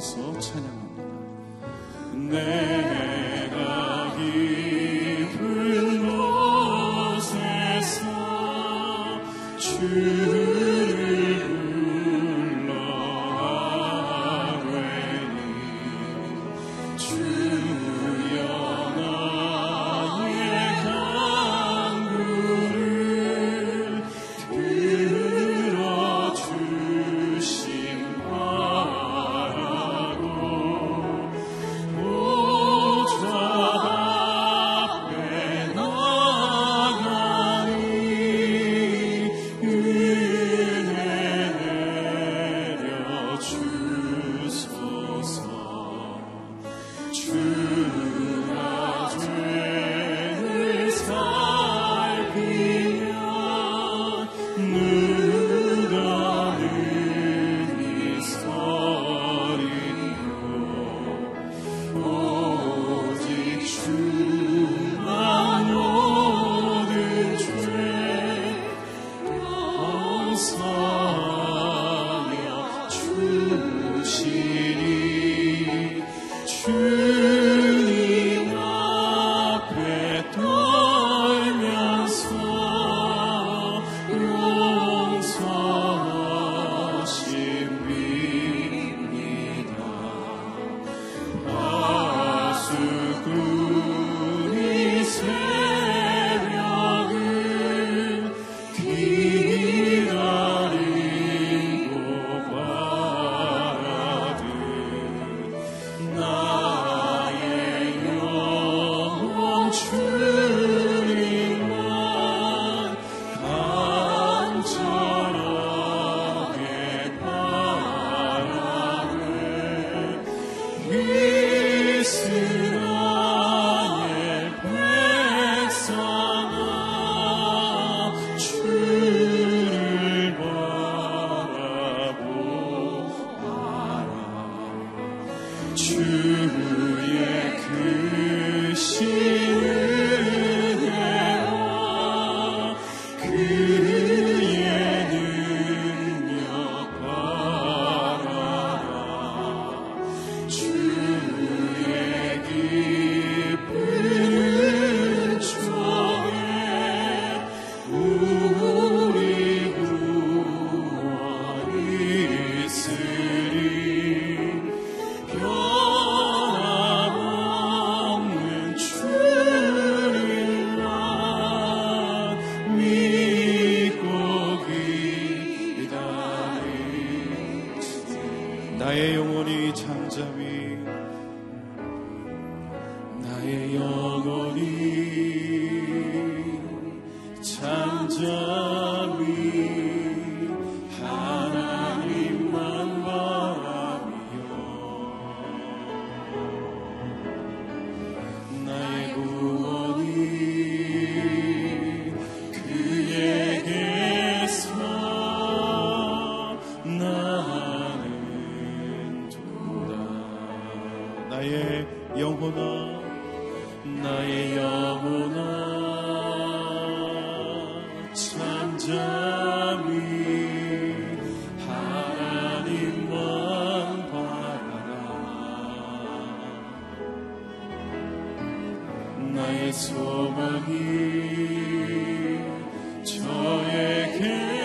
위해서 찬양. 나의 소망이 저에게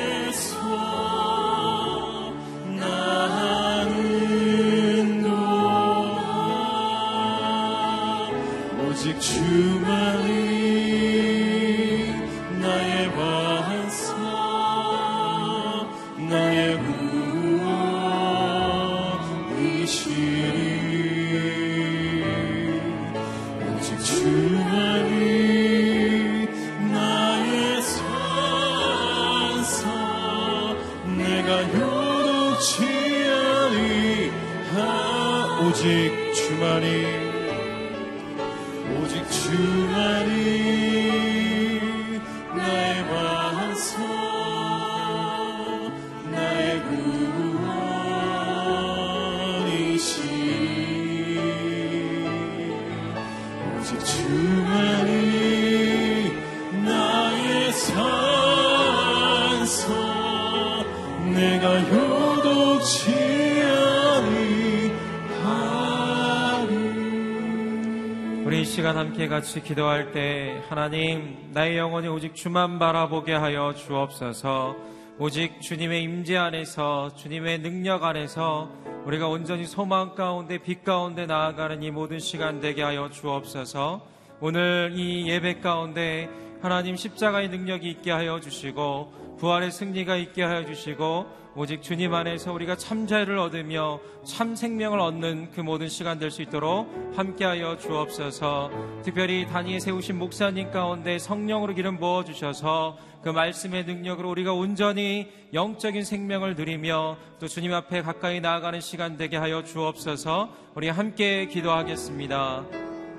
시간 함께 같이 기도할 때 하나님 나의 영혼이 오직 주만 바라보게 하여 주옵소서. 오직 주님의 임재 안에서 주님의 능력 안에서 우리가 온전히 소망 가운데 빛 가운데 나아가는 이 모든 시간 되게 하여 주옵소서. 오늘 이 예배 가운데 하나님 십자가의 능력이 있게 하여 주시고 부활의 승리가 있게 하여 주시고 오직 주님 안에서 우리가 참 자유를 얻으며 참 생명을 얻는 그 모든 시간 될 수 있도록 함께하여 주옵소서. 특별히 단위에 세우신 목사님 가운데 성령으로 기름 부어 주셔서 그 말씀의 능력으로 우리가 온전히 영적인 생명을 누리며 또 주님 앞에 가까이 나아가는 시간 되게 하여 주옵소서. 우리 함께 기도하겠습니다.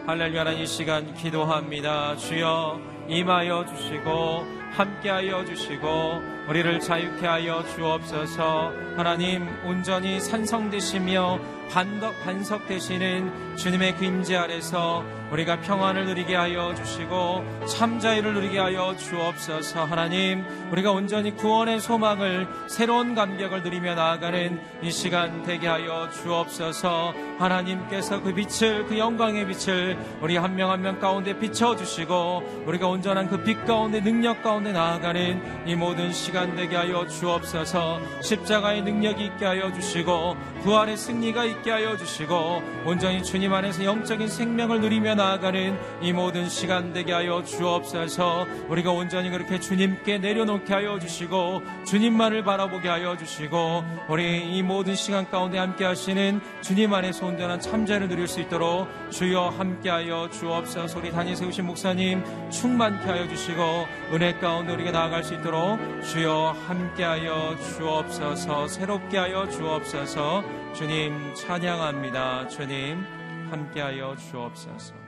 할렐루야 이 시간 기도합니다. 주여 임하여 주시고 함께하여 주시고 우리를 자유케 하여 주옵소서. 하나님 온전히 산성되시며 반덕 반석 되시는 주님의 그 임재 아래서 우리가 평안을 누리게 하여 주시고 참자유를 누리게 하여 주옵소서. 하나님 우리가 온전히 구원의 소망을 새로운 감격을 누리며 나아가는 이 시간 되게 하여 주옵소서. 하나님께서 그 빛을 그 영광의 빛을 우리 한 명 한명 가운데 비춰 주시고 우리가 온전한 그 빛 가운데 능력 가운데 나아가는 이 모든 시간 되게 하여 주옵소서. 십자가의 능력이 있게 하여 주시고 부활의 승리가 있게 하여 주시고 온전히 주님 안에서 영적인 생명을 누리며 나아가는 이 모든 시간 되게 하여 주옵소서. 우리가 온전히 그렇게 주님께 내려놓게 하여 주시고 주님만을 바라보게 하여 주시고 우리 이 모든 시간 가운데 함께 하시는 주님 안에서 온전한 참자를 누릴 수 있도록 주여 함께 하여 주옵소서. 우리 단위 세우신 목사님 충만케 하여 주시고 은혜 가운데 우리가 나아갈 수 있도록 주여 함께 하여 주옵소서 새롭게 하여 주옵소서 주님 찬양합니다 주님 함께 하여 주옵소서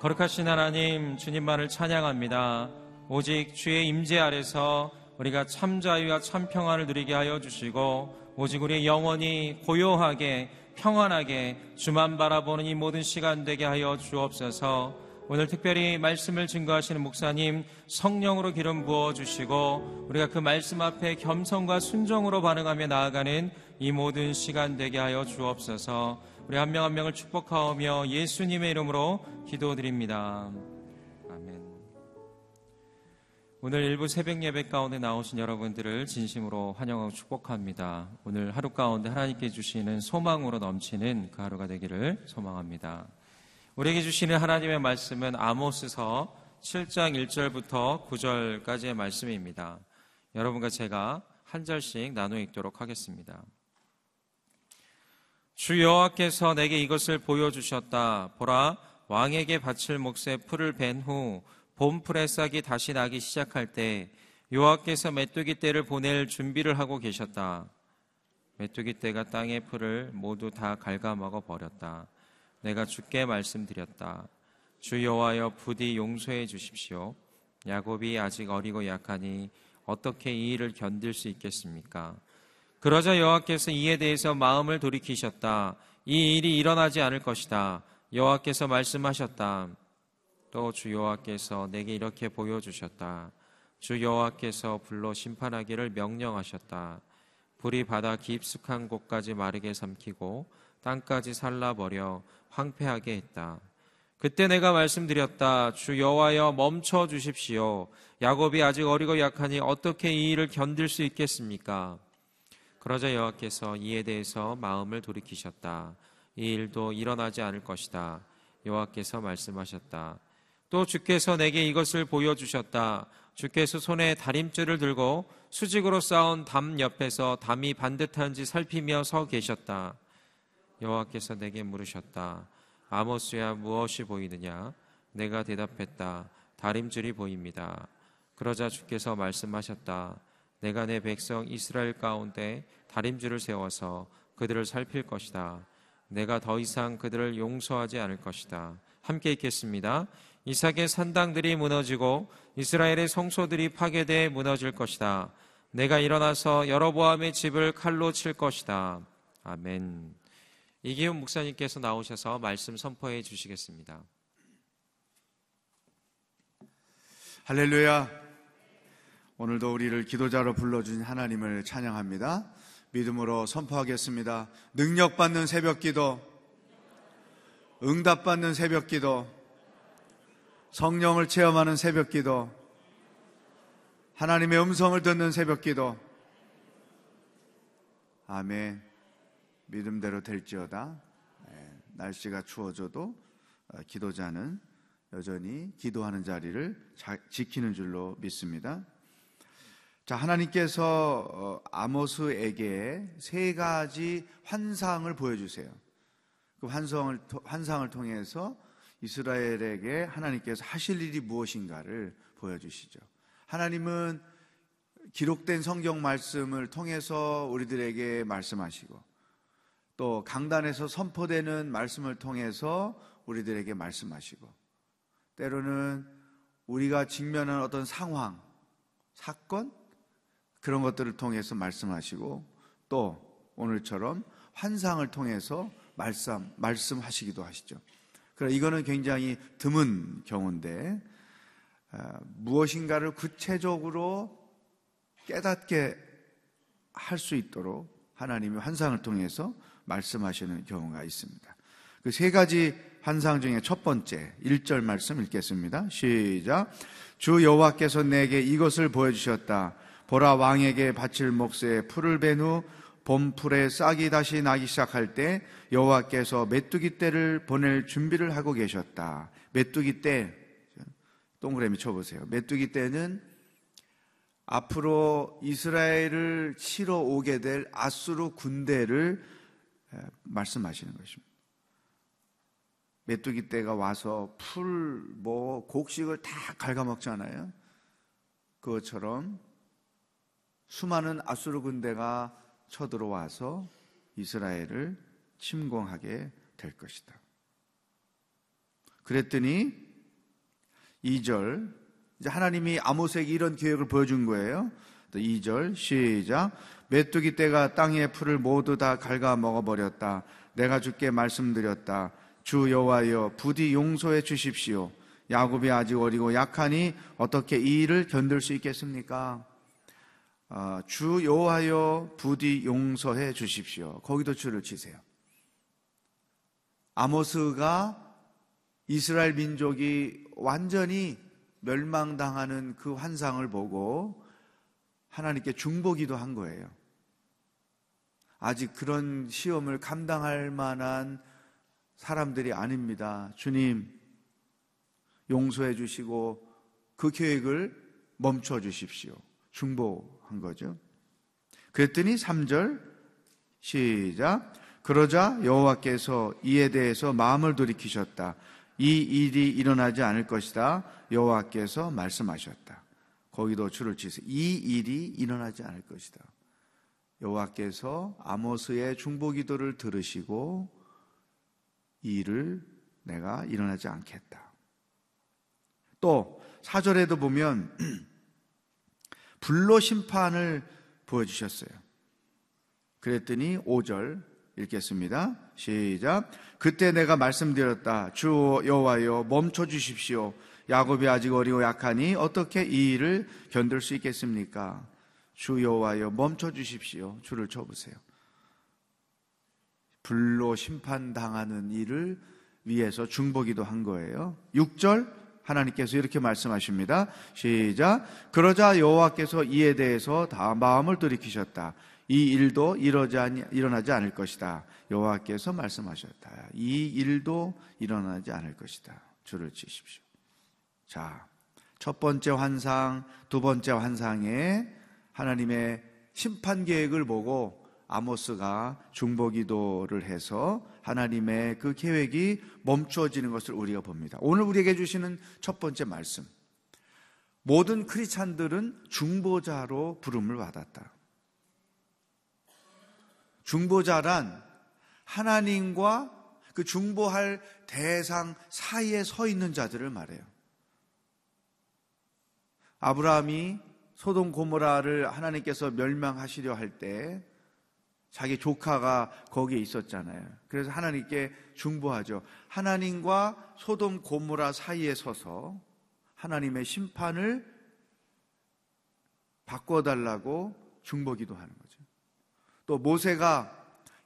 거룩하신 하나님 주님만을 찬양합니다. 오직 주의 임재 아래서 우리가 참 자유와 참 평안을 누리게 하여 주시고 오직 우리의 영혼이 고요하게 평안하게 주만 바라보는 이 모든 시간 되게 하여 주옵소서. 오늘 특별히 말씀을 증거하시는 목사님 성령으로 기름 부어 주시고 우리가 그 말씀 앞에 겸손과 순종으로 반응하며 나아가는 이 모든 시간 되게 하여 주옵소서. 우리 한명한 명을 축복하오며 예수님의 이름으로 기도드립니다. 아멘. 오늘 일부 새벽 예배 가운데 나오신 여러분들을 진심으로 환영하고 축복합니다. 오늘 하루 가운데 하나님께 주시는 소망으로 넘치는 그 하루가 되기를 소망합니다. 우리에게 주시는 하나님의 말씀은 아모스서 7장 1절부터 9절까지의 말씀입니다. 여러분과 제가 한 절씩 나누어 읽도록 하겠습니다. 주 여호와께서 내게 이것을 보여주셨다. 보라, 왕에게 바칠 몫의 풀을 벤 후 봄풀의 싹이 다시 나기 시작할 때 여호와께서 메뚜기 떼를 보낼 준비를 하고 계셨다. 메뚜기 떼가 땅의 풀을 모두 다 갉아먹어 버렸다. 내가 주께 말씀드렸다. 주 여호와여 부디 용서해 주십시오. 야곱이 아직 어리고 약하니 어떻게 이 일을 견딜 수 있겠습니까? 그러자 여호와께서 이에 대해서 마음을 돌이키셨다. 이 일이 일어나지 않을 것이다. 여호와께서 말씀하셨다. 또 주 여호와께서 내게 이렇게 보여주셨다. 주 여호와께서 불러 심판하기를 명령하셨다. 불이 바다 깊숙한 곳까지 마르게 삼키고 땅까지 살라버려 황폐하게 했다. 그때 내가 말씀드렸다. 주 여호와여 멈춰 주십시오. 야곱이 아직 어리고 약하니 어떻게 이 일을 견딜 수 있겠습니까? 그러자 여호와께서 이에 대해서 마음을 돌이키셨다. 이 일도 일어나지 않을 것이다. 여호와께서 말씀하셨다. 또 주께서 내게 이것을 보여주셨다. 주께서 손에 다림줄을 들고 수직으로 쌓은 담 옆에서 담이 반듯한지 살피며 서 계셨다. 여호와께서 내게 물으셨다. 아모스야 무엇이 보이느냐? 내가 대답했다. 다림줄이 보입니다. 그러자 주께서 말씀하셨다. 내가 내 백성 이스라엘 가운데 다림줄을 세워서 그들을 살필 것이다. 내가 더 이상 그들을 용서하지 않을 것이다. 함께 읽겠습니다. 이삭의 산당들이 무너지고 이스라엘의 성소들이 파괴돼 무너질 것이다. 내가 일어나서 여러보암의 집을 칼로 칠 것이다. 아멘. 이기훈 목사님께서 나오셔서 말씀 선포해 주시겠습니다. 할렐루야. 오늘도 우리를 기도자로 불러주신 하나님을 찬양합니다. 믿음으로 선포하겠습니다. 능력받는 새벽 기도, 응답받는 새벽 기도, 성령을 체험하는 새벽 기도, 하나님의 음성을 듣는 새벽 기도. 아멘. 믿음대로 될지어다. 네, 날씨가 추워져도 어, 기도자는 여전히 기도하는 자리를 지키는 줄로 믿습니다. 자, 하나님께서 어, 아모스에게 세 가지 환상을 보여주세요. 그 환상을, 환상을 통해서 이스라엘에게 하나님께서 하실 일이 무엇인가를 보여주시죠. 하나님은 기록된 성경 말씀을 통해서 우리들에게 말씀하시고 또 강단에서 선포되는 말씀을 통해서 우리들에게 말씀하시고 때로는 우리가 직면한 어떤 상황, 사건 그런 것들을 통해서 말씀하시고 또 오늘처럼 환상을 통해서 말씀 말씀하시기도 하시죠. 그래 이거는 굉장히 드문 경우인데 어, 무엇인가를 구체적으로 깨닫게 할 수 있도록 하나님이 환상을 통해서 말씀하시는 경우가 있습니다. 그 세 가지 환상 중에 첫 번째 1절 말씀 읽겠습니다. 시작. 주 여호와께서 내게 이것을 보여주셨다. 보라 왕에게 바칠 몫에 풀을 벤 후 봄풀에 싹이 다시 나기 시작할 때 여호와께서 메뚜기 떼를 보낼 준비를 하고 계셨다. 메뚜기 떼 동그라미 쳐보세요. 메뚜기 떼는 앞으로 이스라엘을 치러 오게 될 아수르 군대를 말씀하시는 것입니다. 메뚜기 떼가 와서 풀, 뭐, 곡식을 다 갉아먹잖아요. 그것처럼 수많은 아수르 군대가 쳐들어와서 이스라엘을 침공하게 될 것이다. 그랬더니 2절 이제 하나님이 아모스에게 이런 계획을 보여준 거예요. 또 2절 시작 메뚜기 떼가 땅의 풀을 모두 다 갉아 먹어 버렸다. 내가 주께 말씀드렸다. 주 여호와여 부디 용서해 주십시오. 야곱이 아직 어리고 약하니 어떻게 이 일을 견딜 수 있겠습니까? 어, 주 여호와여 부디 용서해 주십시오. 거기도 줄을 치세요. 아모스가 이스라엘 민족이 완전히 멸망당하는 그 환상을 보고 하나님께 중보기도 한 거예요. 아직 그런 시험을 감당할 만한 사람들이 아닙니다. 주님, 용서해 주시고 그 계획을 멈춰 주십시오. 중보한 거죠. 그랬더니 3절 시작 그러자 여호와께서 이에 대해서 마음을 돌이키셨다. 이 일이 일어나지 않을 것이다. 여호와께서 말씀하셨다. 거기도 줄을 치세요. 이 일이 일어나지 않을 것이다. 여호와께서 아모스의 중보 기도를 들으시고 이 일을 내가 일어나지 않겠다. 또 사절에도 보면 불로 심판을 보여주셨어요. 그랬더니 5절 읽겠습니다. 시작. 그때 내가 말씀드렸다. 주 여호와여 멈춰 주십시오. 야곱이 아직 어리고 약하니 어떻게 이 일을 견딜 수 있겠습니까? 주 여호와여 멈춰 주십시오. 줄을 쳐 보세요. 불로 심판당하는 일을 위해서 중보기도 한 거예요. 6절 하나님께서 이렇게 말씀하십니다. 시작. 그러자 여호와께서 이에 대해서 다 마음을 돌이키셨다. 이 일도 일어나지 않을 것이다. 여호와께서 말씀하셨다. 이 일도 일어나지 않을 것이다. 줄을 치십시오. 자, 첫 번째 환상, 두 번째 환상에 하나님의 심판 계획을 보고 아모스가 중보 기도를 해서 하나님의 그 계획이 멈추어지는 것을 우리가 봅니다. 오늘 우리에게 주시는 첫 번째 말씀. 모든 크리스찬들은 중보자로 부름을 받았다. 중보자란 하나님과 그 중보할 대상 사이에 서 있는 자들을 말해요. 아브라함이 소돔 고모라를 하나님께서 멸망하시려 할 때 자기 조카가 거기에 있었잖아요. 그래서 하나님께 중보하죠. 하나님과 소돔 고모라 사이에 서서 하나님의 심판을 바꿔달라고 중보기도 하는 거죠. 또 모세가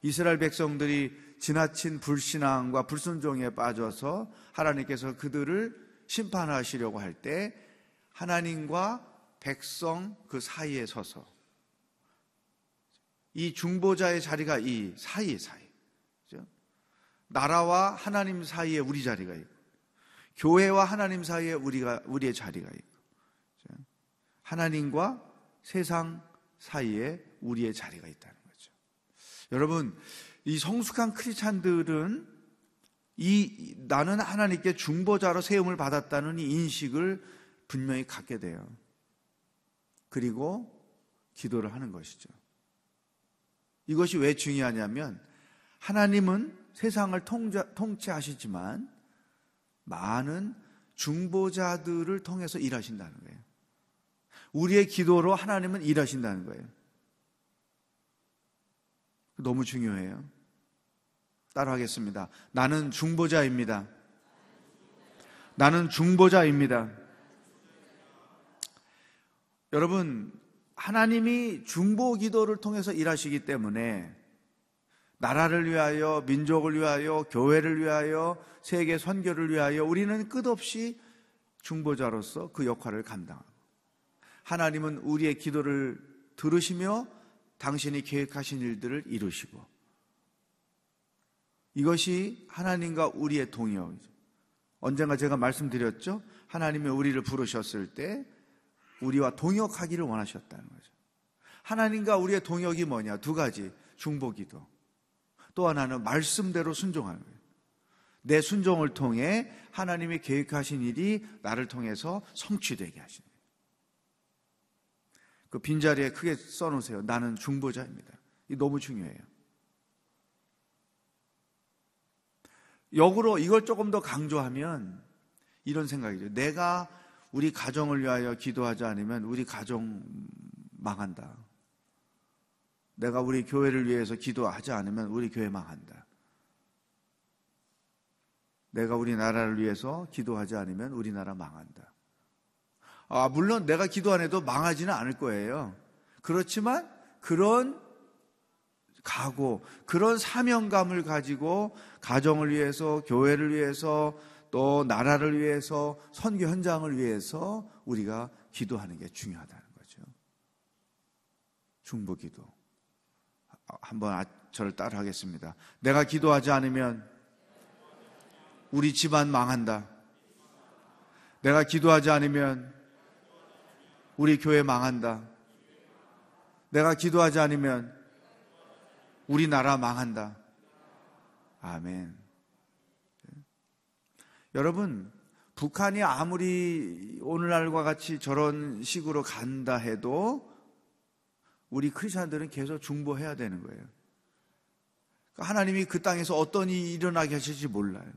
이스라엘 백성들이 지나친 불신앙과 불순종에 빠져서 하나님께서 그들을 심판하시려고 할 때 하나님과 백성 그 사이에 서서 이 중보자의 자리가 이 사이 사이. 그죠? 나라와 하나님 사이에 우리 자리가 있고 교회와 하나님 사이에 우리가 우리의 자리가 있고 그죠? 하나님과 세상 사이에 우리의 자리가 있다는 거죠. 여러분, 이 성숙한 크리스찬들은 이 나는 하나님께 중보자로 세움을 받았다는 이 인식을 분명히 갖게 돼요. 그리고 기도를 하는 것이죠. 이것이 왜 중요하냐면 하나님은 세상을 통제, 하시지만 많은 중보자들을 통해서 일하신다는 거예요. 우리의 기도로 하나님은 일하신다는 거예요. 너무 중요해요. 따라 하겠습니다. 나는 중보자입니다. 나는 중보자입니다. 여러분, 하나님이 중보 기도를 통해서 일하시기 때문에 나라를 위하여, 민족을 위하여, 교회를 위하여, 세계 선교를 위하여 우리는 끝없이 중보자로서 그 역할을 감당하고 하나님은 우리의 기도를 들으시며 당신이 계획하신 일들을 이루시고 이것이 하나님과 우리의 동역이죠. 언젠가 제가 말씀드렸죠. 하나님이 우리를 부르셨을 때 우리와 동역하기를 원하셨다는 거죠. 하나님과 우리의 동역이 뭐냐? 두 가지. 중보기도. 또 하나는 말씀대로 순종하는 거예요. 내 순종을 통해 하나님이 계획하신 일이 나를 통해서 성취되게 하시는 거예요. 그 빈자리에 크게 써놓으세요. 나는 중보자입니다. 이 너무 중요해요. 역으로 이걸 조금 더 강조하면 이런 생각이죠. 내가 우리 가정을 위하여 기도하지 않으면 우리 가정 망한다. 내가 우리 교회를 위해서 기도하지 않으면 우리 교회 망한다. 내가 우리 나라를 위해서 기도하지 않으면 우리나라 망한다. 아, 물론 내가 기도 안 해도 망하지는 않을 거예요. 그렇지만 그런 각오, 그런 사명감을 가지고 가정을 위해서, 교회를 위해서, 또 나라를 위해서 선교 현장을 위해서 우리가 기도하는 게 중요하다는 거죠. 중보 기도. 한번 아, 저를 따라 하겠습니다. 내가 기도하지 않으면 우리 집안 망한다. 내가 기도하지 않으면 우리 교회 망한다. 내가 기도하지 않으면 우리나라 망한다. 아멘. 여러분, 북한이 아무리 오늘날과 같이 저런 식으로 간다 해도 우리 크리스천들은 계속 중보해야 되는 거예요. 그러니까 하나님이 그 땅에서 어떤 일이 일어나게 하실지 몰라요.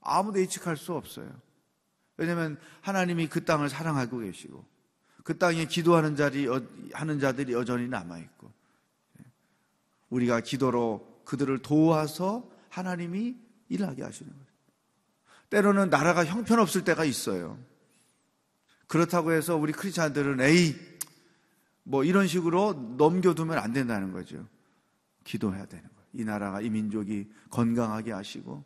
아무도 예측할 수 없어요. 왜냐하면 하나님이 그 땅을 사랑하고 계시고 그 땅에 기도하는 자리 하는 자들이 여전히 남아 있고 우리가 기도로 그들을 도와서 하나님이 일하게 하시는 거예요. 때로는 나라가 형편없을 때가 있어요. 그렇다고 해서 우리 크리스찬들은 에이 뭐 이런 식으로 넘겨두면 안 된다는 거죠. 기도해야 되는 거예요. 이 나라가 이 민족이 건강하게 하시고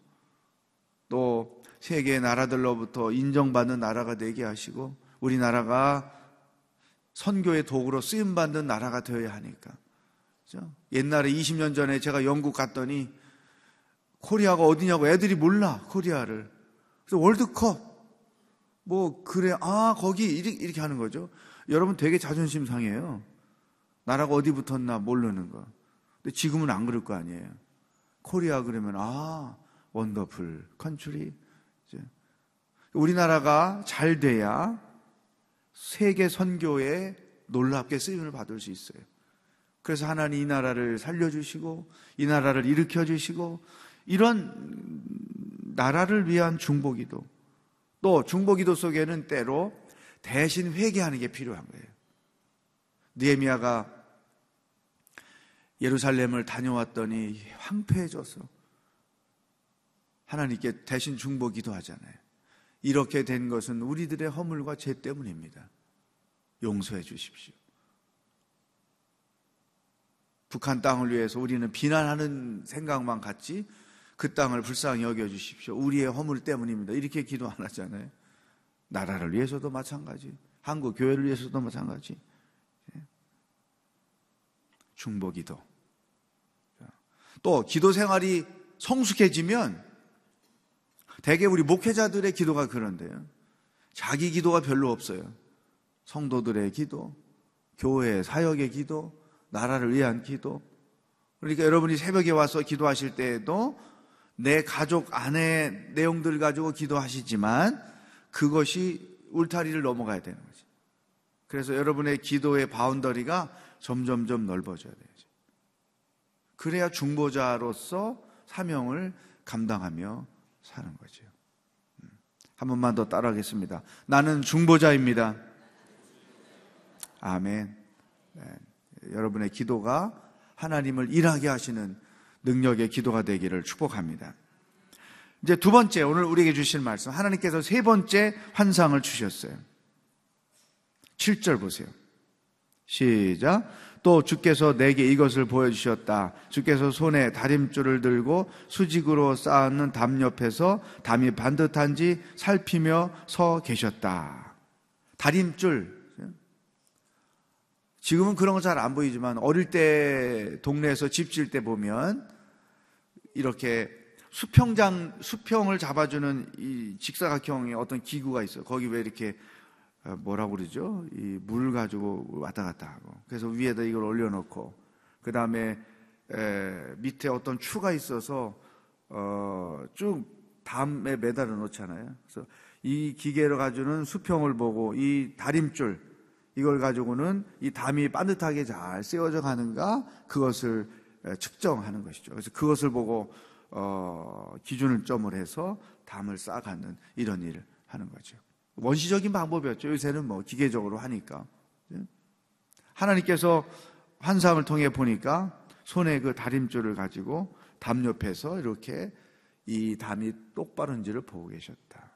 또 세계 나라들로부터 인정받는 나라가 되게 하시고 우리나라가 선교의 도구로 쓰임 받는 나라가 되어야 하니까. 그렇죠? 옛날에 20년 전에 제가 영국 갔더니 코리아가 어디냐고 애들이 몰라 코리아를 그래서 월드컵 뭐 그래 아 거기 이렇게 하는 거죠. 여러분 되게 자존심 상해요. 나라가 어디 붙었나 모르는 거. 근데 지금은 안 그럴 거 아니에요. 코리아 그러면 아 wonderful country. 우리나라가 잘 돼야 세계 선교에 놀랍게 쓰임을 받을 수 있어요. 그래서 하나님 이 나라를 살려주시고 이 나라를 일으켜 주시고 이런 나라를 위한 중보기도 또 중보기도 속에는 때로 대신 회개하는 게 필요한 거예요. 느헤미야가 예루살렘을 다녀왔더니 황폐해져서 하나님께 대신 중보 기도 하잖아요. 이렇게 된 것은 우리들의 허물과 죄 때문입니다. 용서해 주십시오. 북한 땅을 위해서 우리는 비난하는 생각만 갖지 그 땅을 불쌍히 여겨 주십시오. 우리의 허물 때문입니다. 이렇게 기도 안 하잖아요. 나라를 위해서도 마찬가지. 한국 교회를 위해서도 마찬가지. 예. 중보 기도. 또 기도 생활이 성숙해지면 대개 우리 목회자들의 기도가 그런데요. 자기 기도가 별로 없어요. 성도들의 기도, 교회 사역의 기도, 나라를 위한 기도. 그러니까 여러분이 새벽에 와서 기도하실 때에도 내 가족 안의 내용들 가지고 기도하시지만 그것이 울타리를 넘어가야 되는 거지. 그래서 여러분의 기도의 바운더리가 점점점 넓어져야 되죠. 그래야 중보자로서 사명을 감당하며 사는 거죠. 음. 한 번만 더 따라하겠습니다. 나는 중보자입니다. 아멘. 네. 여러분의 기도가 하나님을 일하게 하시는 능력의 기도가 되기를 축복합니다. 이제 두 번째, 오늘 우리에게 주신 말씀. 하나님께서 세 번째 환상을 주셨어요. 7절 보세요. 시작. 또 주께서 내게 이것을 보여주셨다. 주께서 손에 다림줄을 들고 수직으로 쌓는 담 옆에서 담이 반듯한지 살피며 서 계셨다. 다림줄. 지금은 그런 거 잘 안 보이지만 어릴 때 동네에서 집 지을 때 보면 이렇게 수평장, 수평을 잡아주는 이 직사각형의 어떤 기구가 있어요. 거기 왜 이렇게 어, 뭐라고 그러죠? 이 물 가지고 왔다 갔다 하고. 그래서 위에다 이걸 올려놓고, 그 다음에 밑에 어떤 추가 있어서 어, 쭉 담에 매달아 놓잖아요. 그래서 이 기계를 가지고는 수평을 보고 이 다림줄 이걸 가지고는 이 담이 반듯하게 잘 세워져 가는가 그것을 측정하는 것이죠. 그래서 그것을 보고 어, 기준을 점을 해서 담을 쌓아가는 이런 일을 하는 거죠. 원시적인 방법이었죠. 요새는 뭐 기계적으로 하니까. 예? 하나님께서 환상을 통해 보니까 손에 그 다림줄을 가지고 담 옆에서 이렇게 이 담이 똑바른지를 보고 계셨다.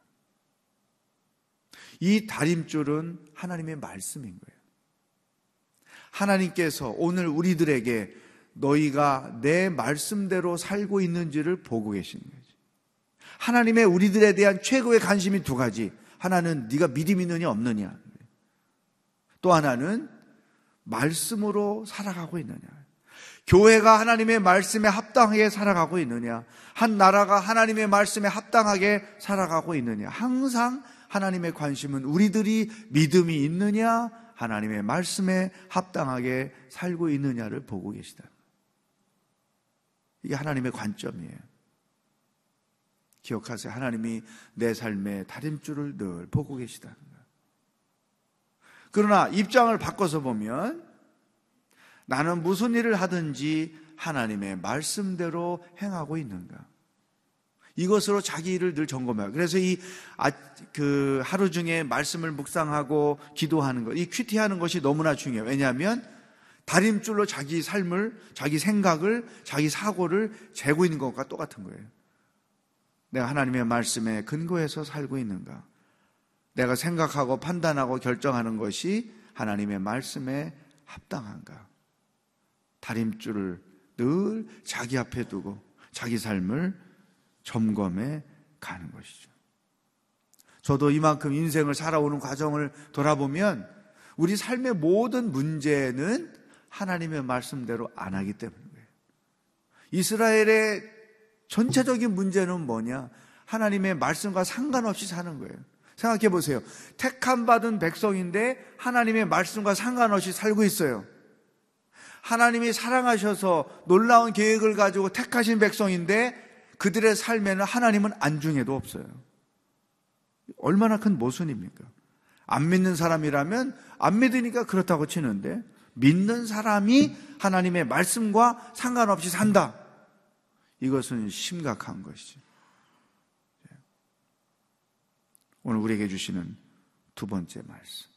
이 다림줄은 하나님의 말씀인 거예요. 하나님께서 오늘 우리들에게 너희가 내 말씀대로 살고 있는지를 보고 계시는 거죠. 하나님의 우리들에 대한 최고의 관심이 두 가지. 하나는 네가 믿음 있느냐 없느냐. 또 하나는 말씀으로 살아가고 있느냐. 교회가 하나님의 말씀에 합당하게 살아가고 있느냐. 한 나라가 하나님의 말씀에 합당하게 살아가고 있느냐. 항상 하나님의 관심은 우리들이 믿음이 있느냐, 하나님의 말씀에 합당하게 살고 있느냐를 보고 계시다. 이게 하나님의 관점이에요. 기억하세요. 하나님이 내 삶의 다림줄을 늘 보고 계시다는 거예요. 그러나 입장을 바꿔서 보면 나는 무슨 일을 하든지 하나님의 말씀대로 행하고 있는가? 이것으로 자기 일을 늘 점검해요. 그래서 이, 아, 그, 하루 중에 말씀을 묵상하고 기도하는 것, 이 큐티하는 것이 너무나 중요해요. 왜냐하면 다림줄로 자기 삶을, 자기 생각을, 자기 사고를 재고 있는 것과 똑같은 거예요. 내가 하나님의 말씀에 근거해서 살고 있는가? 내가 생각하고 판단하고 결정하는 것이 하나님의 말씀에 합당한가? 다림줄을 늘 자기 앞에 두고 자기 삶을 점검해 가는 것이죠. 저도 이만큼 인생을 살아오는 과정을 돌아보면 우리 삶의 모든 문제는 하나님의 말씀대로 안 하기 때문이에요. 이스라엘의 전체적인 문제는 뭐냐? 하나님의 말씀과 상관없이 사는 거예요. 생각해 보세요. 택함 받은 백성인데 하나님의 말씀과 상관없이 살고 있어요. 하나님이 사랑하셔서 놀라운 계획을 가지고 택하신 백성인데 그들의 삶에는 하나님은 안중에도 없어요. 얼마나 큰 모순입니까? 안 믿는 사람이라면 안 믿으니까 그렇다고 치는데 믿는 사람이 하나님의 말씀과 상관없이 산다. 이것은 심각한 것이죠. 예. 오늘 우리에게 주시는 두 번째 말씀.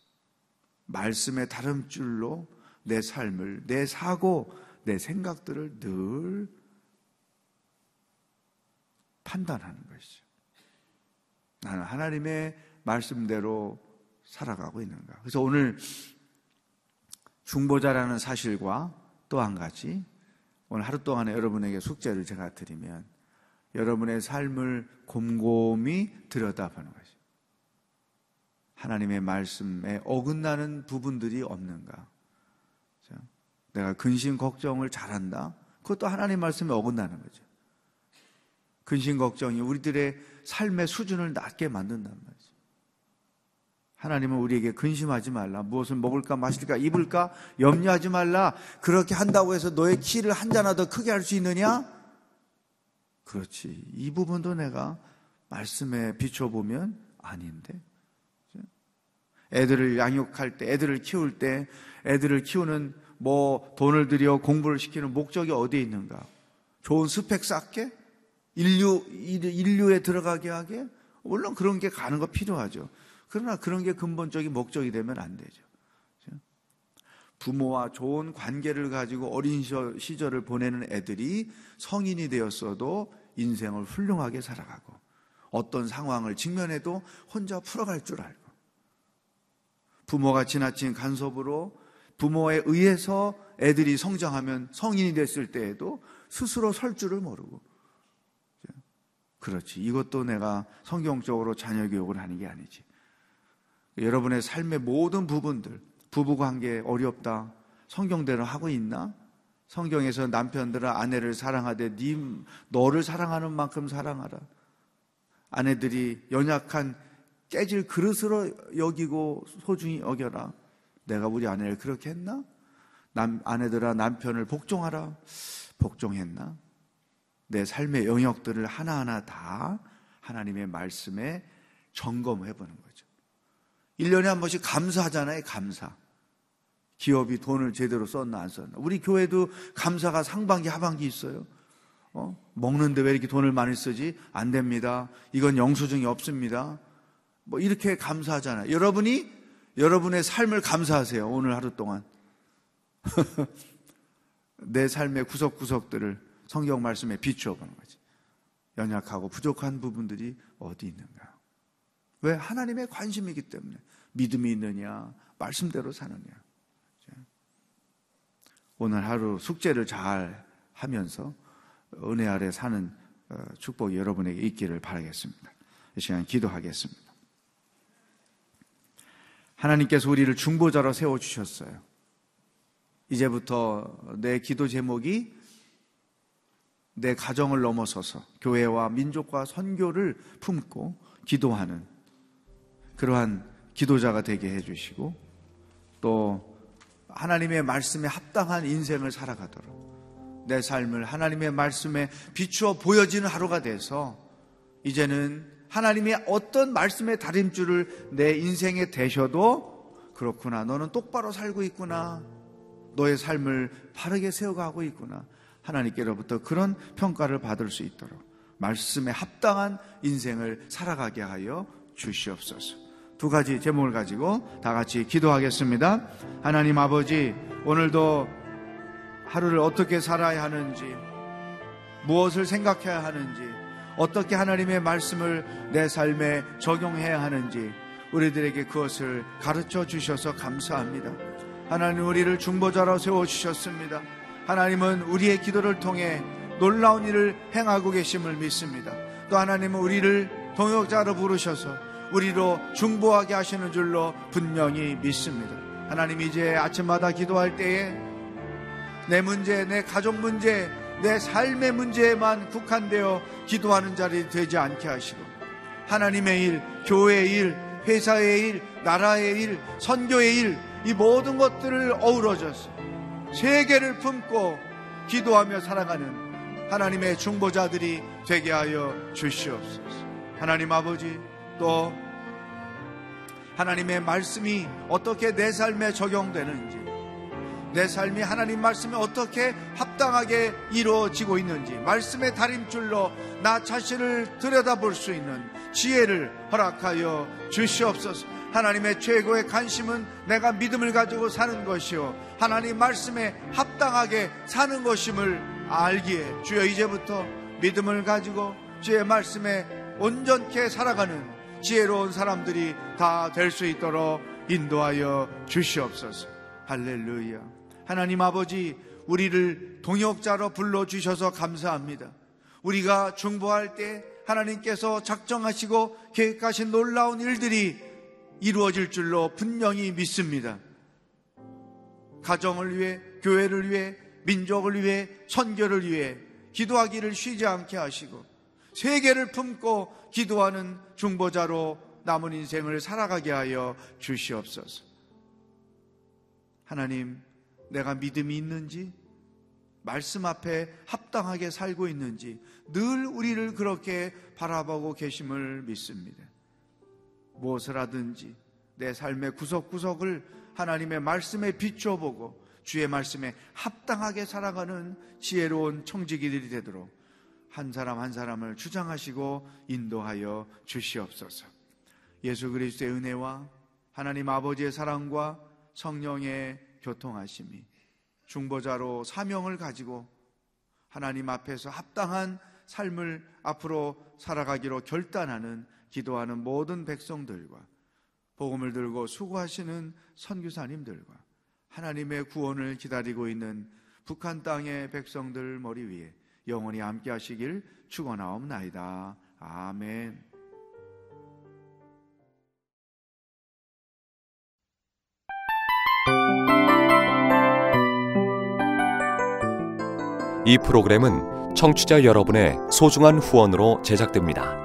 말씀의 다름줄로 내 삶을, 내 사고, 내 생각들을 늘 판단하는 것이죠. 나는 하나님의 말씀대로 살아가고 있는가. 그래서 오늘 중보자라는 사실과 또 한 가지 오늘 하루 동안에 여러분에게 숙제를 제가 드리면 여러분의 삶을 곰곰이 들여다보는 것이 하나님의 말씀에 어긋나는 부분들이 없는가? 내가 근심 걱정을 잘한다. 그것도 하나님 말씀에 어긋나는 거죠. 근심 걱정이 우리들의 삶의 수준을 낮게 만든단 말이죠. 하나님은 우리에게 근심하지 말라. 무엇을 먹을까, 마실까, 입을까 염려하지 말라. 그렇게 한다고 해서 너의 키를 한 자나 더 크게 할 수 있느냐? 그렇지. 이 부분도 내가 말씀에 비춰보면 아닌데. 애들을 양육할 때, 애들을 키울 때, 애들을 키우는 뭐 돈을 들여 공부를 시키는 목적이 어디에 있는가? 좋은 스펙 쌓게? 인류, 인류에 들어가게 하게? 물론 그런 게 가는 거 필요하죠. 그러나 그런 게 근본적인 목적이 되면 안 되죠. 부모와 좋은 관계를 가지고 어린 시절을 보내는 애들이 성인이 되었어도 인생을 훌륭하게 살아가고 어떤 상황을 직면해도 혼자 풀어갈 줄 알고 부모가 지나친 간섭으로 부모에 의해서 애들이 성장하면 성인이 됐을 때에도 스스로 설 줄을 모르고 그렇지 이것도 내가 성경적으로 자녀 교육을 하는 게 아니지 여러분의 삶의 모든 부분들, 부부관계 어렵다. 성경대로 하고 있나? 성경에서 남편들은 아내를 사랑하되 네 너를 사랑하는 만큼 사랑하라. 아내들이 연약한 깨질 그릇으로 여기고 소중히 여겨라. 내가 우리 아내를 그렇게 했나? 남, 아내들아 남편을 복종하라. 복종했나? 내 삶의 영역들을 하나하나 다 하나님의 말씀에 점검해 보는 거죠. 1년에 한 번씩 감사하잖아요, 감사. 기업이 돈을 제대로 썼나 안 썼나. 우리 교회도 감사가 상반기, 하반기 있어요. 어? 먹는데 왜 이렇게 돈을 많이 쓰지? 안 됩니다. 이건 영수증이 없습니다. 뭐 이렇게 감사하잖아요. 여러분이 여러분의 삶을 감사하세요. 오늘 하루 동안. 내 삶의 구석구석들을 성경 말씀에 비추어 보는 거지. 연약하고 부족한 부분들이 어디 있는가. 왜? 하나님의 관심이기 때문에. 믿음이 있느냐, 말씀대로 사느냐. 오늘 하루 숙제를 잘 하면서 은혜 아래 사는 어, 축복이 여러분에게 있기를 바라겠습니다. 이 시간 기도하겠습니다. 하나님께서 우리를 중보자로 세워주셨어요. 이제부터 내 기도 제목이 내 가정을 넘어서서 교회와 민족과 선교를 품고 기도하는 그러한 기도자가 되게 해주시고 또 하나님의 말씀에 합당한 인생을 살아가도록 내 삶을 하나님의 말씀에 비추어 보여지는 하루가 돼서 이제는 하나님의 어떤 말씀의 다림줄을 내 인생에 대셔도 그렇구나. 너는 똑바로 살고 있구나. 너의 삶을 바르게 세워가고 있구나. 하나님께로부터 그런 평가를 받을 수 있도록 말씀에 합당한 인생을 살아가게 하여 주시옵소서. 두 가지 제목을 가지고 다 같이 기도하겠습니다. 하나님 아버지, 오늘도 하루를 어떻게 살아야 하는지, 무엇을 생각해야 하는지, 어떻게 하나님의 말씀을 내 삶에 적용해야 하는지, 우리들에게 그것을 가르쳐 주셔서 감사합니다. 하나님 우리를 중보자로 세워 주셨습니다. 하나님은 우리의 기도를 통해 놀라운 일을 행하고 계심을 믿습니다. 또 하나님은 우리를 동역자로 부르셔서 우리로 중보하게 하시는 줄로 분명히 믿습니다. 하나님 이제 아침마다 기도할 때에 내 문제, 내 가족 문제, 내 삶의 문제에만 국한되어 기도하는 자리 되지 않게 하시고 하나님의 일, 교회의 일, 회사의 일, 나라의 일, 선교의 일, 이 모든 것들을 어우러져서 세계를 품고 기도하며 살아가는 하나님의 중보자들이 되게 하여 주시옵소서. 하나님 아버지, 또 하나님의 말씀이 어떻게 내 삶에 적용되는지, 내 삶이 하나님 말씀에 어떻게 합당하게 이루어지고 있는지, 말씀의 다림줄로 나 자신을 들여다볼 수 있는 지혜를 허락하여 주시옵소서. 하나님의 최고의 관심은 내가 믿음을 가지고 사는 것이요. 하나님 말씀에 합당하게 사는 것임을 알기에 주여 이제부터 믿음을 가지고 주의 말씀에 온전케 살아가는 지혜로운 사람들이 다 될 수 있도록 인도하여 주시옵소서. 할렐루야. 하나님 아버지, 우리를 동역자로 불러주셔서 감사합니다. 우리가 중보할 때 하나님께서 작정하시고 계획하신 놀라운 일들이 이루어질 줄로 분명히 믿습니다. 가정을 위해, 교회를 위해, 민족을 위해, 선교를 위해 기도하기를 쉬지 않게 하시고 세계를 품고 기도하는 중보자로 남은 인생을 살아가게 하여 주시옵소서. 하나님, 내가 믿음이 있는지, 말씀 앞에 합당하게 살고 있는지 늘 우리를 그렇게 바라보고 계심을 믿습니다. 무엇을 하든지 내 삶의 구석구석을 하나님의 말씀에 비춰보고 주의 말씀에 합당하게 살아가는 지혜로운 청지기들이 되도록 한 사람 한 사람을 주장하시고 인도하여 주시옵소서. 예수 그리스도의 은혜와 하나님 아버지의 사랑과 성령의 교통하심이 중보자로 사명을 가지고 하나님 앞에서 합당한 삶을 앞으로 살아가기로 결단하는 기도하는 모든 백성들과 복음을 들고 수고하시는 선교사님들과 하나님의 구원을 기다리고 있는 북한 땅의 백성들 머리 위에 영원히 함께 하시길 축원하옵나이다. 아멘. 이 프로그램은 청취자 여러분의 소중한 후원으로 제작됩니다.